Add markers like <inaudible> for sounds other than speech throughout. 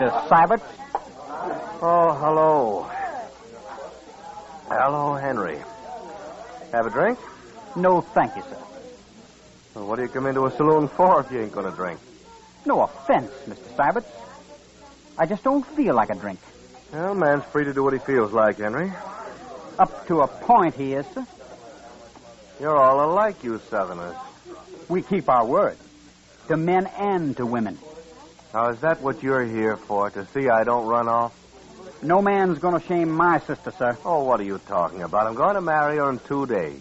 Mr. Syberts. Oh, hello. Hello, Henry. Have a drink? No, thank you, sir. Well, what do you come into a saloon for if you ain't going to drink? No offense, Mr. Syberts. I just don't feel like a drink. Well, man's free to do what he feels like, Henry. Up to a point, he is, sir. You're all alike, you Southerners. We keep our word. To men and to women. Now, is that what you're here for? To see I don't run off? No man's going to shame my sister, sir. Oh, what are you talking about? I'm going to marry her in two days.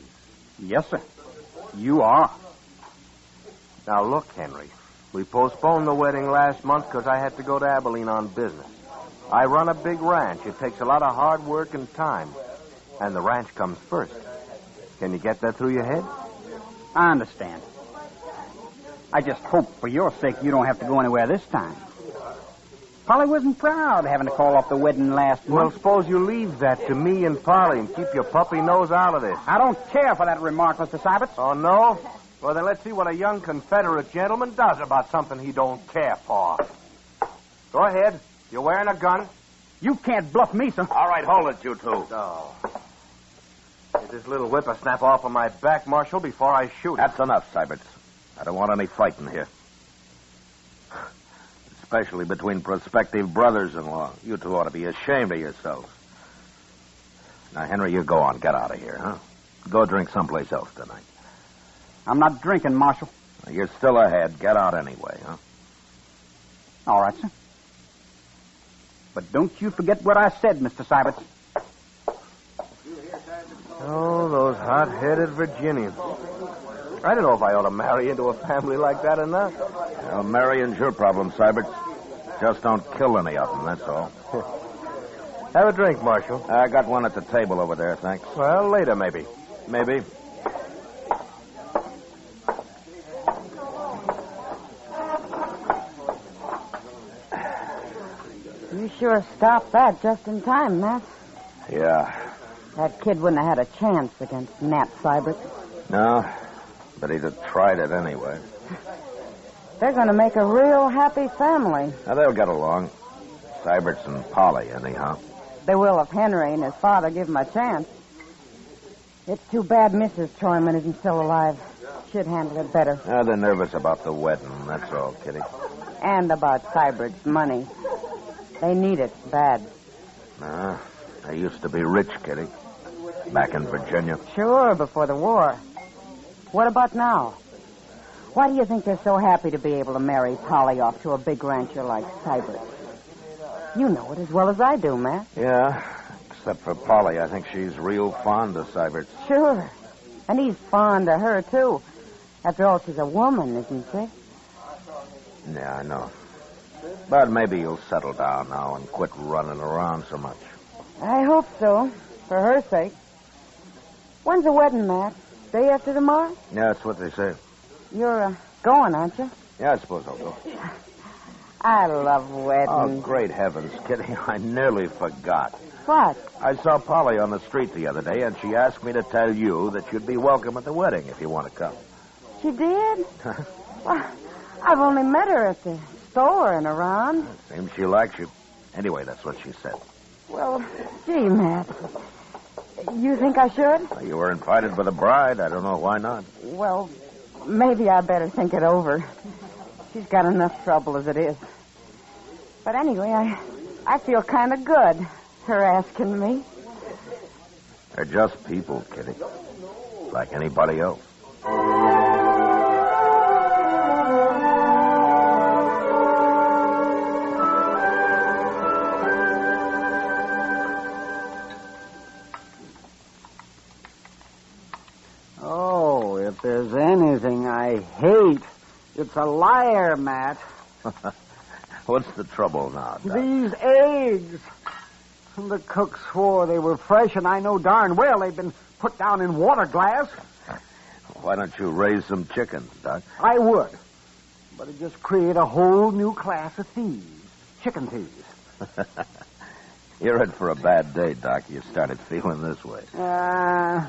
Yes, sir. You are. Now, look, Henry. We postponed the wedding last month because I had to go to Abilene on business. I run a big ranch. It takes a lot of hard work and time. And the ranch comes first. Can you get that through your head? I understand. I just hope for your sake you don't have to go anywhere this time. Polly wasn't proud having to call off the wedding last Well, month. suppose you leave that to me and Polly and keep your puppy nose out of this. I don't care for that remark, Mr. Syberts. Oh, no? Well, then let's see what a young Confederate gentleman does about something he don't care for. Go ahead. You're wearing a gun? You can't bluff me, sir. All right, hold it, you two. Oh. Get this little whippersnap off of my back, Marshal, before I shoot him. That's enough, Syberts. I don't want any fighting here. Especially between prospective brothers in law. You two ought to be ashamed of yourselves. Now, Henry, you go on. Get out of here, huh? Go drink someplace else tonight. I'm not drinking, Marshal. Now, You're still ahead. Get out anyway, huh? All right, sir. But don't you forget what I said, Mr. Syberts. Oh, those hot-headed Virginians. I don't know if I ought to marry into a family like that or not. Well, marrying's your problem, Syberts. Just don't kill any of them, that's all. <laughs> Have a drink, Marshal. I got one at the table over there, thanks. Well, later, maybe. Maybe. You sure stopped that just in time, Matt. Yeah. That kid wouldn't have had a chance against Nat Syberts. No, but he'd have tried it anyway. They're going to make a real happy family. Now, they'll get along. Syberts and Polly, anyhow. They will if Henry and his father give them a chance. It's too bad Mrs. Troyman isn't still alive. She'd handle it better. Ah, they're nervous about the wedding, that's all, Kitty. And about Sybert's money. They need it bad. Nah, they used to be rich, Kitty. Back in Virginia. Sure, before the war. What about now? Why do you think they're so happy to be able to marry Polly off to a big rancher like Sybert? You know it as well as I do, Matt. Yeah, except for Polly. I think she's real fond of Syberts. Sure. And he's fond of her, too. After all, she's a woman, isn't she? Yeah, I know. But maybe you'll settle down now and quit running around so much. I hope so, for her sake. When's the wedding, Matt? Day after tomorrow? Yeah, that's what they say. You're uh, going, aren't you? Yeah, I suppose I'll go. <laughs> I love weddings. Oh, great heavens, <laughs> Kitty. I nearly forgot. What? I saw Polly on the street the other day, and she asked me to tell you that you'd be welcome at the wedding if you want to come. She did? <laughs> well, I've only met her at the store and around. Seems she likes you. Anyway, that's what she said. Well, gee, Matt. You think I should? You were invited by the bride. I don't know why not. Well, maybe I better think it over. She's got enough trouble as it is. But anyway, I I feel kind of good, her asking me. They're just people, Kitty. Like anybody else. There's anything I hate, it's a liar, Matt. <laughs> What's the trouble now, Doc? These eggs. The cook swore they were fresh, and I know darn well they've been put down in water glass. Why don't you raise some chickens, Doc? I would. But it'd just create a whole new class of thieves. Chicken thieves. <laughs> You're in for a bad day, Doc. You started feeling this way. Uh,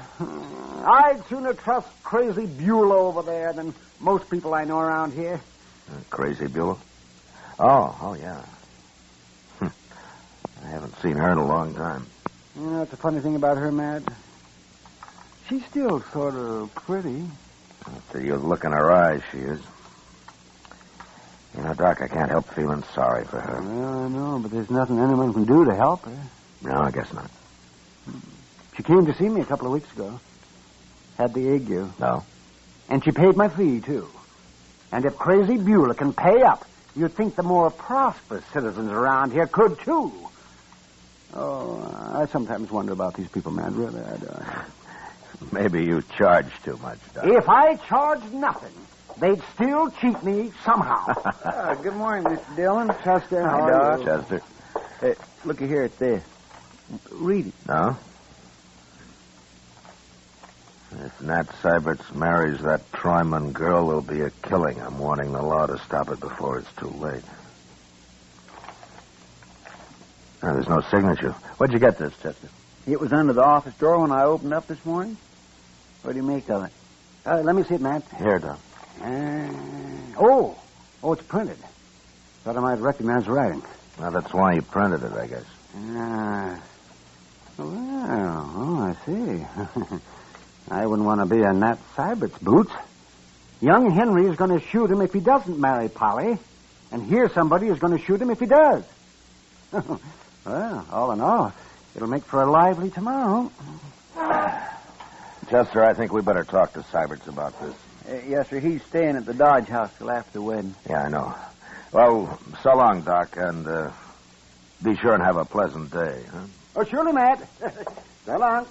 I'd sooner trust crazy Beulah over there than most people I know around here. Uh, Crazy Beulah? Oh, oh, yeah. Hmm. I haven't seen her in a long time. You know, that's a funny thing about her, Matt. She's still sort of pretty. After you look in her eyes, she is. You know, Doc, I can't help feeling sorry for her. Well, I know, but there's nothing anyone can do to help her. No, I guess not. She came to see me a couple of weeks ago. Had the ague. No? And she paid my fee, too. And if Crazy Beulah can pay up, you'd think the more prosperous citizens around here could, too. Oh, I sometimes wonder about these people, man. Really, I do. <laughs> Maybe you charge too much, Doc. If I charge nothing, they'd still cheat me somehow. Uh, <laughs> good morning, Mr. Dillon. Chester. Hi, How are you? Chester. Hey, looky here at this. Read it. No? If Nat Syberts marries that Troyman girl, there'll be a killing. I'm warning the law to stop it before it's too late. No, there's no signature. Where'd you get this, Chester? It was under the office door when I opened up this morning. What do you make of it? Uh, let me see it, Matt. Here, Doc. Uh, oh, oh, it's printed. Thought I might recognize the writing. Well, that's why you printed it, I guess. Ah. Well, oh, I see. <laughs> I wouldn't want to be in Nat Sybert's boots. Young Henry is going to shoot him if he doesn't marry Polly, and here somebody is going to shoot him if he does. <laughs> well, all in all, it'll make for a lively tomorrow. Chester, I think we better talk to Syberts about this. Uh, yes, sir. He's staying at the Dodge House till after the wedding. Yeah, I know. Well, so long, Doc, and uh, be sure and have a pleasant day. Huh? Oh, surely, Matt. <laughs> so long.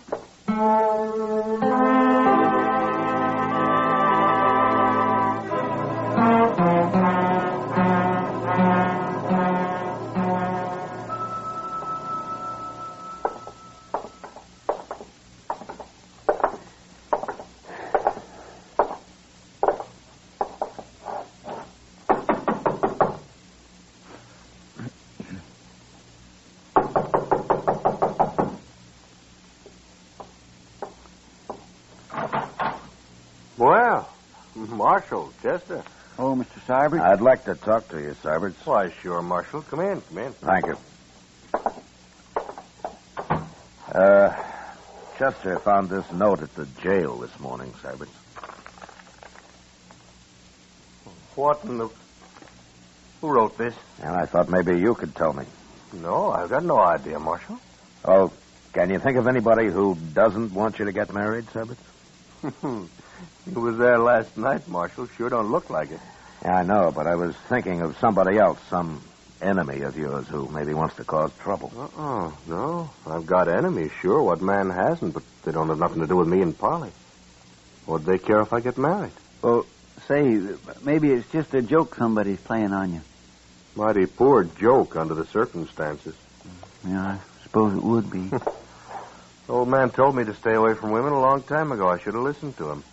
Marshal, Chester. Oh, Mr. Sybert. I'd like to talk to you, Syberts. Why, sure, Marshal. Come in, come in. Thank you. Uh, Chester found this note at the jail this morning, Syberts. What in the... Who wrote this? And I thought maybe you could tell me. No, I've got no idea, Marshal. Oh, can you think of anybody who doesn't want you to get married, Syberts? <laughs> He was there last night, Marshal. Sure don't look like it. Yeah, I know, but I was thinking of somebody else, some enemy of yours who maybe wants to cause trouble. Uh-uh. No, I've got enemies, sure. What man hasn't? But they don't have nothing to do with me and Polly. What'd they care if I get married? Well, say, maybe it's just a joke somebody's playing on you. Mighty poor joke under the circumstances. Yeah, I suppose it would be. <laughs> Old man told me to stay away from women a long time ago. I should have listened to him.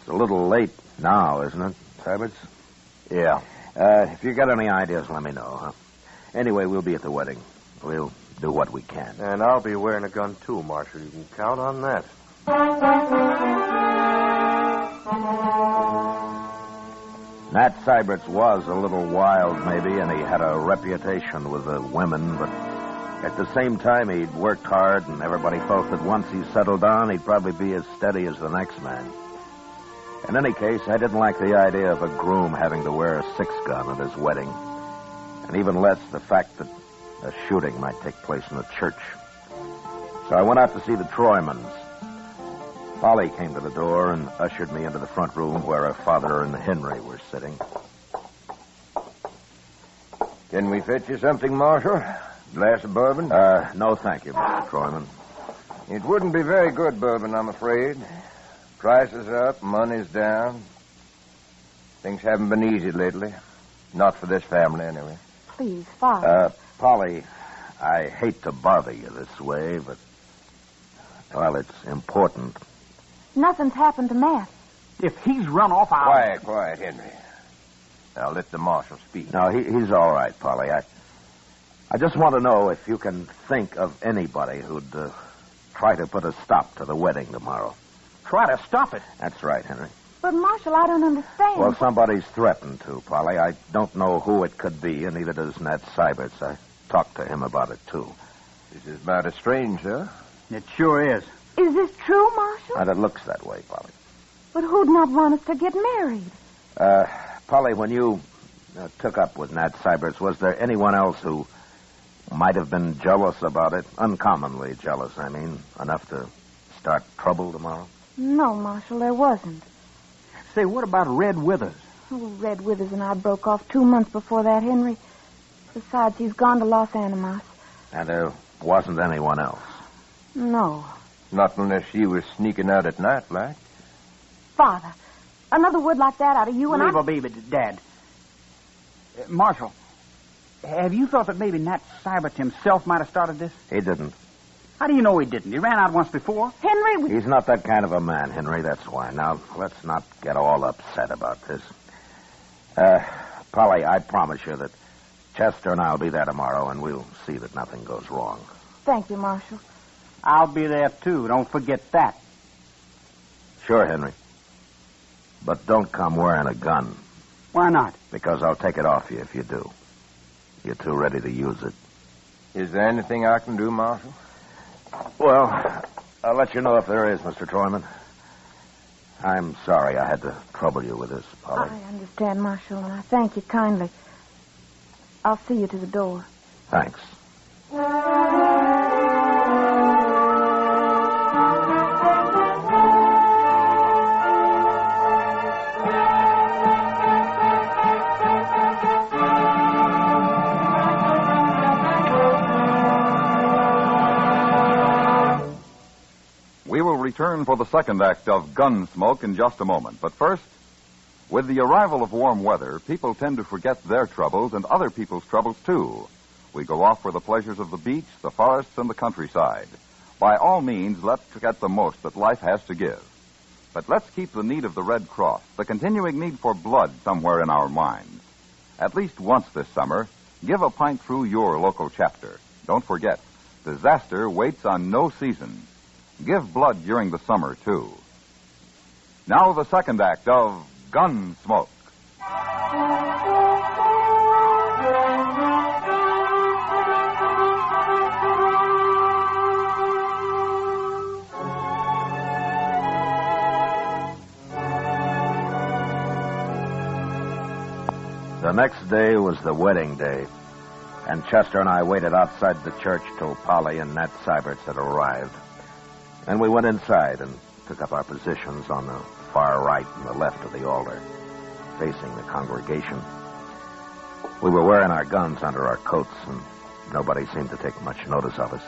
It's a little late now, isn't it, Syberts? Yeah. Uh, if you got any ideas, let me know, huh? Anyway, we'll be at the wedding. We'll do what we can. And I'll be wearing a gun, too, Marshal. You can count on that. Nat Syberts was a little wild, maybe, and he had a reputation with the women, but at the same time, he'd worked hard, and everybody felt that once he settled down, he'd probably be as steady as the next man. In any case, I didn't like the idea of a groom having to wear a six gun at his wedding, and even less the fact that a shooting might take place in the church. So I went out to see the Troymans. Polly came to the door and ushered me into the front room where her father and Henry were sitting. Can we fetch you something, Marshal? Glass of bourbon? Uh, no, thank you, Mr. Troyman. It wouldn't be very good bourbon, I'm afraid. Prices up, money's down. Things haven't been easy lately. Not for this family, anyway. Please, Father. Uh, Polly, I hate to bother you this way, but, well, it's important. Nothing's happened to Matt. If he's run off, I'll... Quiet, quiet, Henry. Now let the marshal speak. No, he, he's all right, Polly. I, I just want to know if you can think of anybody who'd uh, try to put a stop to the wedding tomorrow. Try to stop it. That's right, Henry. But, Marshal, I don't understand. Well, somebody's threatened to, Polly. I don't know who it could be, and neither does Nat Syberts. I talked to him about it, too. This is about as strange, huh? It sure is. Is this true, Marshal? And it looks that way, Polly. But who'd not want us to get married? Uh, Polly, when you uh, took up with Nat Syberts, was there anyone else who might have been jealous about it? Uncommonly jealous, I mean, enough to start trouble tomorrow? No, Marshal, there wasn't. Say, what about Red Withers? Oh, Red Withers and I broke off two months before that, Henry. Besides, he's gone to Las Animas. And there wasn't anyone else. No. Not unless she was sneaking out at night, like. Father, another word like that out of you and Leave I... a baby, Dad. Uh, Marshal, have you thought that maybe Nat Sybert himself might have started this? He didn't. How do you know he didn't? He ran out once before. Henry, we... He's not that kind of a man, Henry, that's why. Now, let's not get all upset about this. Uh, Polly, I promise you that Chester and I'll be there tomorrow, and we'll see that nothing goes wrong. Thank you, Marshal. I'll be there, too. Don't forget that. Sure, Henry. But don't come wearing a gun, Why not? because I'll take it off you if you do. You're too ready to use it. Is there anything I can do, Marshal? Well, I'll let you know if there is, Mr. Troyman. I'm sorry I had to trouble you with this, Polly. I understand, Marshal, and I thank you kindly. I'll see you to the door. Thanks. Return for the second act of Gunsmoke in just a moment. But first, with the arrival of warm weather, people tend to forget their troubles and other people's troubles too. We go off for the pleasures of the beach, the forests, and the countryside. By all means, let's get the most that life has to give. But let's keep the need of the Red Cross, the continuing need for blood, somewhere in our minds. At least once this summer, give a pint through your local chapter. Don't forget, disaster waits on no season. Give blood during the summer, too. Now, the second act of Gunsmoke. The next day was the wedding day, and Chester and I waited outside the church till Polly and Nat Syberts had arrived. Then we went inside and took up our positions on the far right and the left of the altar, facing the congregation. We were wearing our guns under our coats, and nobody seemed to take much notice of us.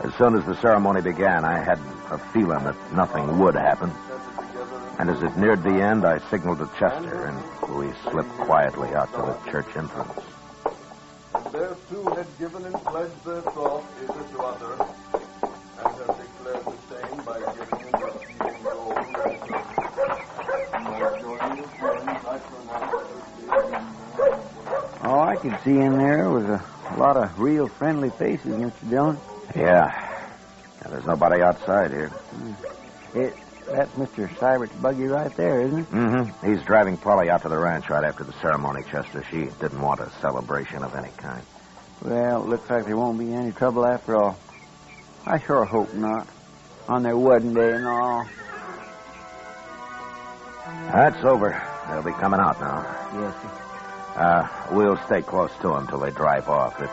As soon as the ceremony began, I had a feeling that nothing would happen. And as it neared the end, I signaled to Chester, and we slipped quietly out to the church entrance. Their two had given and pledged their troth either to other, and have declared the same by giving and receiving gold ransom. By joining friends, I pronounce this All I could see in there was a A lot of real friendly faces, Mr. Dillon. Yeah. And there's nobody outside here. It, that's Mr. Sybert's buggy right there, isn't it? Mm-hmm. He's driving Polly out to the ranch right after the ceremony, Chester. She didn't want a celebration of any kind. Well, looks like there won't be any trouble after all. I sure hope not. On their wedding day and all. That's over. They'll be coming out now. Yes, sir. Uh, we'll stay close to them till they drive off. It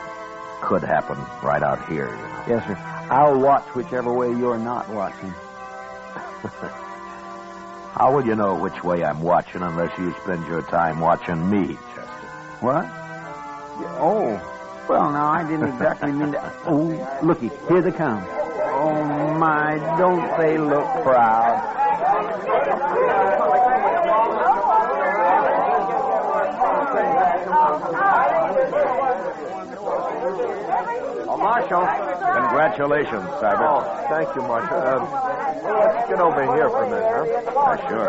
could happen right out here, you know. Yes, sir. I'll watch whichever way you're not watching. <laughs> How will you know which way I'm watching unless you spend your time watching me, Chester? What? Oh, well, now, I didn't exactly mean to. <laughs> Oh, looky, here they come. Oh, my, don't they look proud? Oh, Marshal. Congratulations, Sybert. Oh, thank you, Marshal. Uh, let's get over here for a minute, huh? Uh, sure.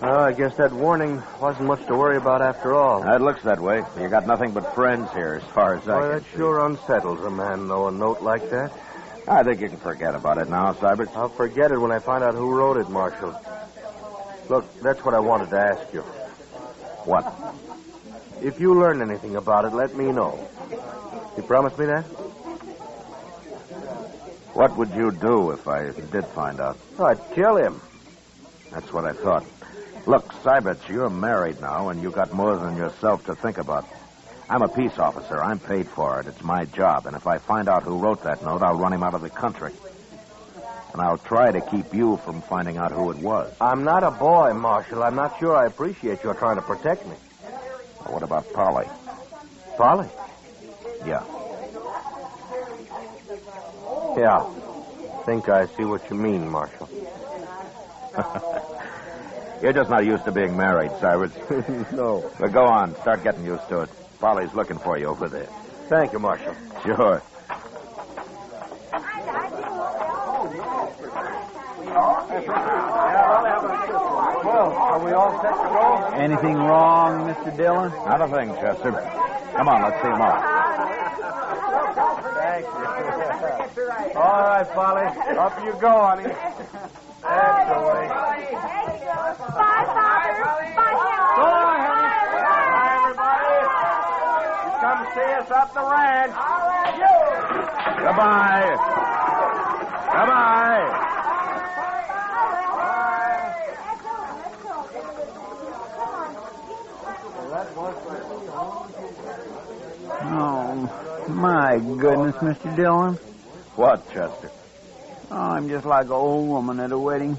Well, I guess that warning wasn't much to worry about after all. It looks that way. You got nothing but friends here, as far as I Boy, can that see. sure unsettles a man, though, a note like that. I think you can forget about it now, Sybert. I'll forget it when I find out who wrote it, Marshal. Look, that's what I wanted to ask you. What? If you learn anything about it, let me know. You promise me that? What would you do if I did find out? I'd kill him. That's what I thought. Look, Sybert, you're married now, and you got more than yourself to think about. I'm a peace officer. I'm paid for it. It's my job. And if I find out who wrote that note, I'll run him out of the country. And I'll try to keep you from finding out who it was. I'm not a boy, Marshal. I'm not sure I appreciate your trying to protect me. Well, what about Polly? Polly? Yeah. Yeah. Think I see what you mean, Marshal. <laughs> You're just not used to being married, Cyrus. <laughs> no. But go on. Start getting used to it. Polly's looking for you over there. Thank you, Marshal. Sure. Well, are we all set to go? Anything wrong, Mr. Dillon? Not a thing, Chester. Come on, let's see him off. Thank you. <laughs> All right, Polly. Up you go, honey. Way. Bye, Father. Bye, Go on. Bye, everybody. You come see us up the ranch. Goodbye. Goodbye. Oh, my goodness, Mr. Dillon. What, Chester? Oh, I'm just like an old woman at a wedding.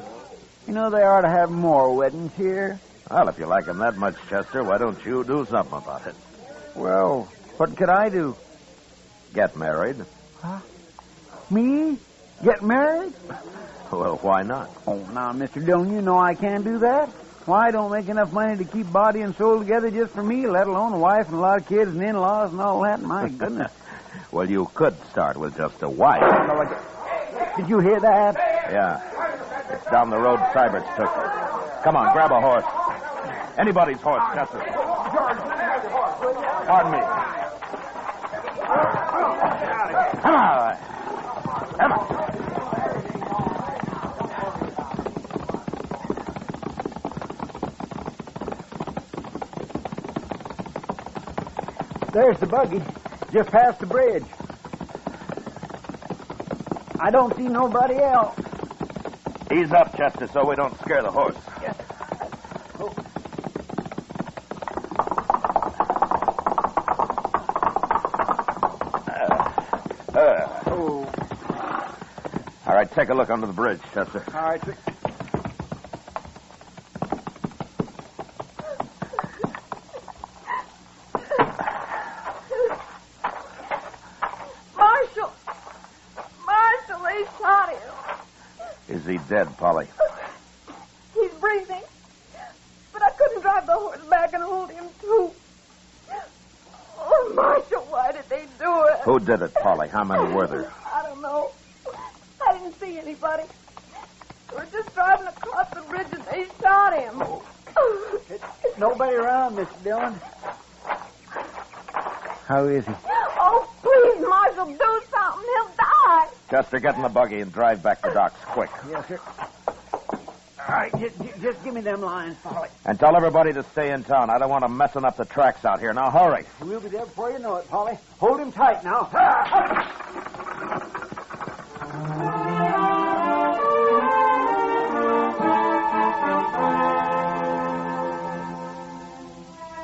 You know, they ought to have more weddings here. Well, if you like him that much, Chester, why don't you do something about it? Well, what could I do? Get married. Huh? Me? Get married? Well, why not? Oh, now, Mr. Dillon, you know I can't do that. Why, I don't make enough money to keep body and soul together just for me, let alone a wife and a lot of kids and in-laws and all that. My <laughs> goodness. Well, you could start with just a wife. Did you hear that? Yeah. It's down the road Syberts took. Come on, grab a horse. Anybody's horse, Chester. Pardon me. Come on. Come on. There's the buggy. Just past the bridge. I don't see nobody else. Ease up, Chester, so we don't scare the horse. Uh, uh. Oh, All right, take a look under the bridge, Chester. all right. sir. Marshal! Marshal, they shot him. Is he dead, Polly? He's breathing. But I couldn't drive the horse back and hold him, too. Oh, Marshal, why did they do it? Who did it, Polly? How many were there? I don't know. I didn't see anybody. We were just driving across the bridge and they shot him. Oh. <laughs> Nobody around, Miss Dillon. How is he? Oh, please, Marshal, do something. Chester, get in the buggy and drive back to Doc's quick. Yes, sir. All right, just, just give me them lines, Polly. And tell everybody to stay in town. I don't want them messing up the tracks out here. Now hurry. We'll be there before you know it, Polly. Hold him tight now. Ah!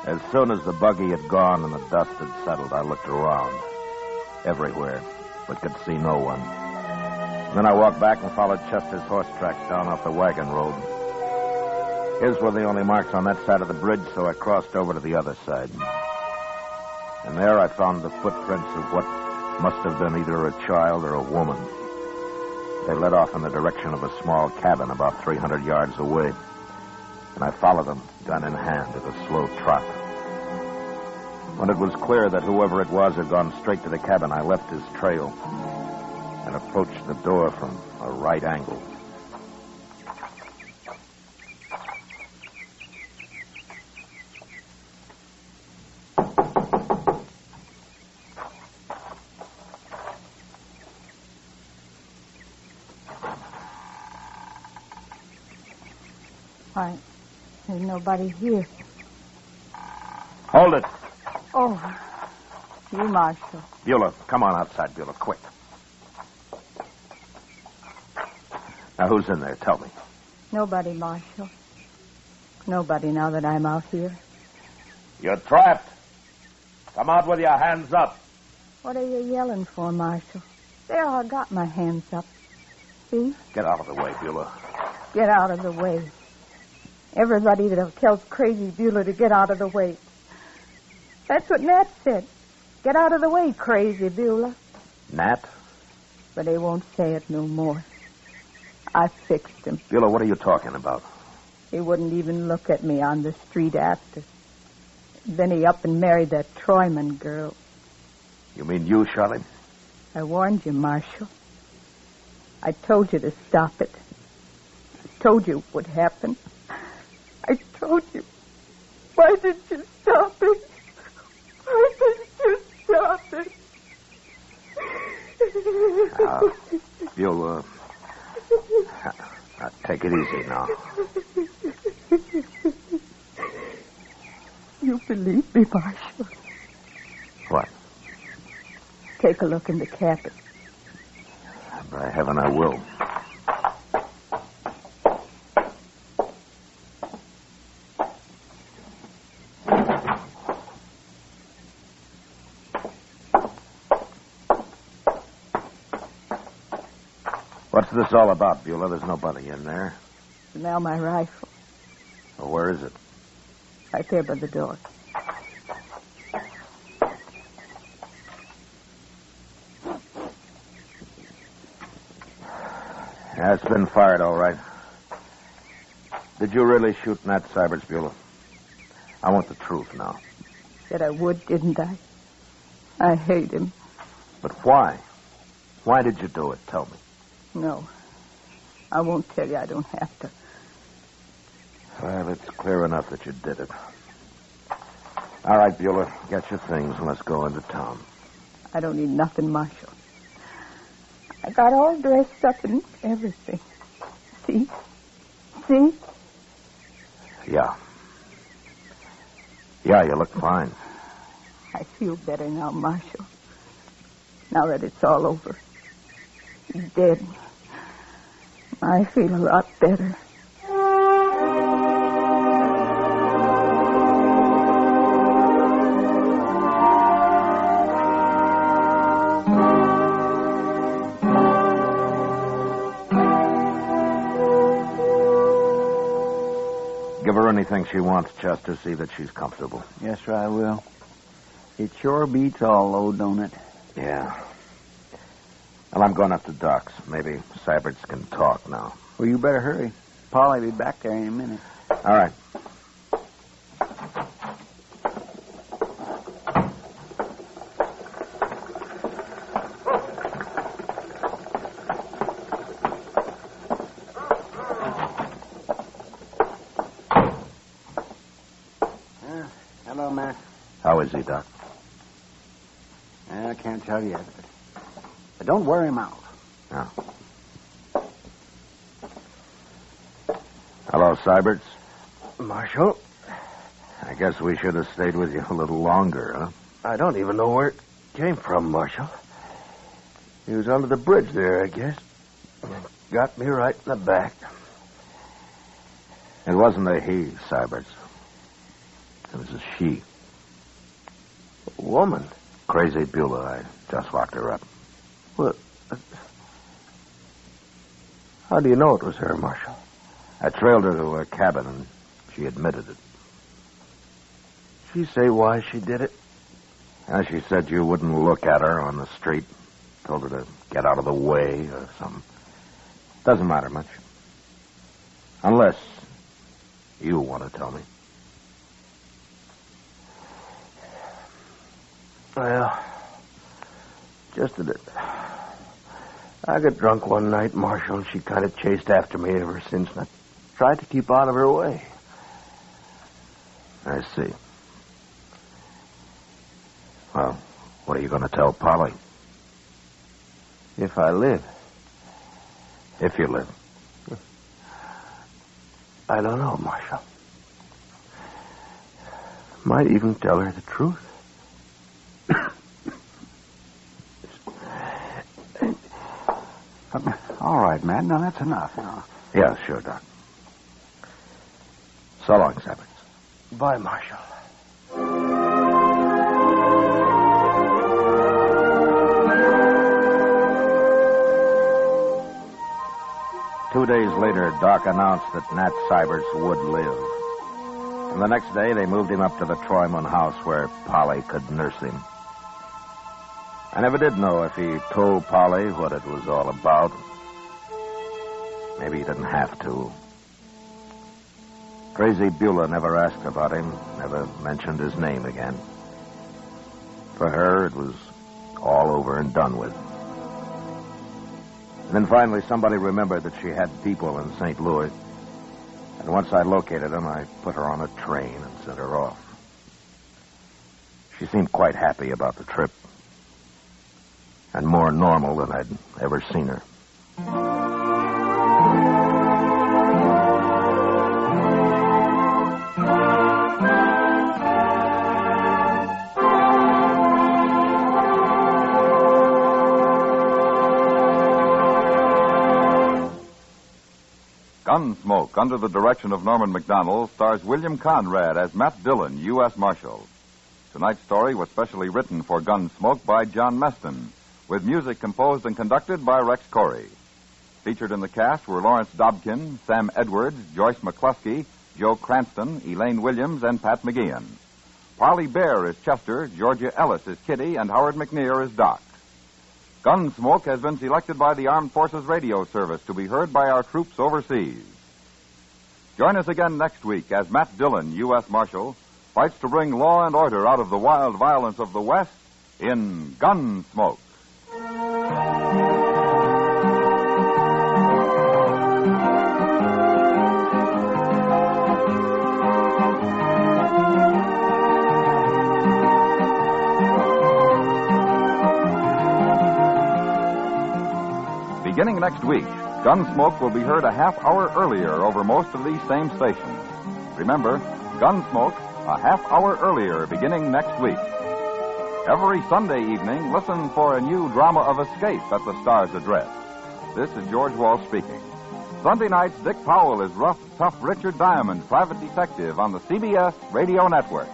As soon as the buggy had gone and the dust had settled, I looked around. Everywhere, but could see no one. Then I walked back and followed Chester's horse tracks down off the wagon road. His were the only marks on that side of the bridge, so I crossed over to the other side. And there I found the footprints of what must have been either a child or a woman. They led off in the direction of a small cabin about 300 yards away. And I followed them, gun in hand, at a slow trot. When it was clear that whoever it was had gone straight to the cabin, I left his trail and approached the door from a right angle. Why, there's nobody here. Hold it. Oh, you, Marshal. Beulah, come on outside, Beulah, quick. Now, who's in there? Tell me. Nobody, Marshal. Nobody now that I'm out here. You're trapped. Come out with your hands up. What are you yelling for, Marshal? There, I got my hands up. See? Get out of the way, Beulah. Get out of the way. Everybody that tells Crazy Beulah to get out of the way. That's what Nat said. Get out of the way, Crazy Beulah. Nat? But they won't say it no more. I fixed him. Beulah, what are you talking about? He wouldn't even look at me on the street after. Then he up and married that Troyman girl. You mean you shot him? I warned you, Marshal. I told you to stop it. I told you what would happen. I told you. Why didn't you stop it? Why did you stop it? Now, Beulah, now, take it easy now. You believe me, Marshal. What? Take a look in the cabin. By heaven, I will. This all about, Beulah? There's nobody in there. Now my rifle. Well, where is it? Right there by the door. Yeah, it's been fired, all right. Did you really shoot Nat Syberts, Beulah? I want the truth now. Said I would, didn't I? I hate him. But why? Why did you do it? Tell me. No. I won't tell you. I don't have to. Well, it's clear enough that you did it. All right, Beulah, get your things and let's go into town. I don't need nothing, Marshal. I got all dressed up and everything. See? See? Yeah. Yeah, you look fine. I feel better now, Marshal. Now that it's all over. He's dead. I feel a lot better. Give her anything she wants, Chester. See that she's comfortable. Yes, sir, I will. It sure beats all, though, don't it? Yeah. Well, I'm going up to Doc's. Maybe Syberts can talk now. Well, you better hurry. Polly'll be back there in a minute. All right. Hello, Matt. How is he, Doc? I can't tell yet. But don't wear him out. No. Hello, Syberts. Marshal, I guess we should have stayed with you a little longer, huh? I don't even know where it came from, Marshal. He was under the bridge there, I guess. Got me right in the back. It wasn't a he, Syberts. It was a she. A woman? Crazy Beulah. I just locked her up. What? How do you know it was her, Marshal? I trailed her to her cabin, and she admitted it. She say why she did it? And she said you wouldn't look at her on the street. Told her to get out of the way or something. Doesn't matter much. Unless you want to tell me. Well, just a bit. I got drunk one night, Marshal, and she kind of chased after me ever since, and I tried to keep out of her way. I see. Well, what are you going to tell Polly? If I live. If you live. I don't know, Marshal. Might even tell her the truth. All right, man. Now that's enough. Know. Yeah, sure, Doc. So long, Sabbats. Bye, Marshal. Two days later, Doc announced that Nat Syberts would live. And the next day, they moved him up to the Troyman house where Polly could nurse him. I never did know if he told Polly what it was all about. Maybe he didn't have to. Crazy Beulah never asked about him, never mentioned his name again. For her, it was all over and done with. And then finally, somebody remembered that she had people in St. Louis. And once I located them, I put her on a train and sent her off. She seemed quite happy about the trip. And more normal than I'd ever seen her. Gunsmoke, under the direction of Norman Macdonnell, stars William Conrad as Matt Dillon, U.S. Marshal. Tonight's story was specially written for Gunsmoke by John Meston, with music composed and conducted by Rex Koury. Featured in the cast were Lawrence Dobkin, Sam Edwards, Joyce McCluskey, Joe Cranston, Elaine Williams, and Pat McGeehan. Parley Baer is Chester, Georgia Ellis is Kitty, and Howard McNear is Doc. Gunsmoke has been selected by the Armed Forces Radio Service to be heard by our troops overseas. Join us again next week as Matt Dillon, U.S. Marshal, fights to bring law and order out of the wild violence of the West in Gunsmoke. Next week, Gunsmoke will be heard a half hour earlier over most of these same stations. Remember, Gunsmoke, a half hour earlier beginning next week. Every Sunday evening, listen for a new drama of escape at the Star's Address. This is George Walsh speaking. Sunday nights, Dick Powell is rough, tough Richard Diamond, private detective on the CBS Radio Network.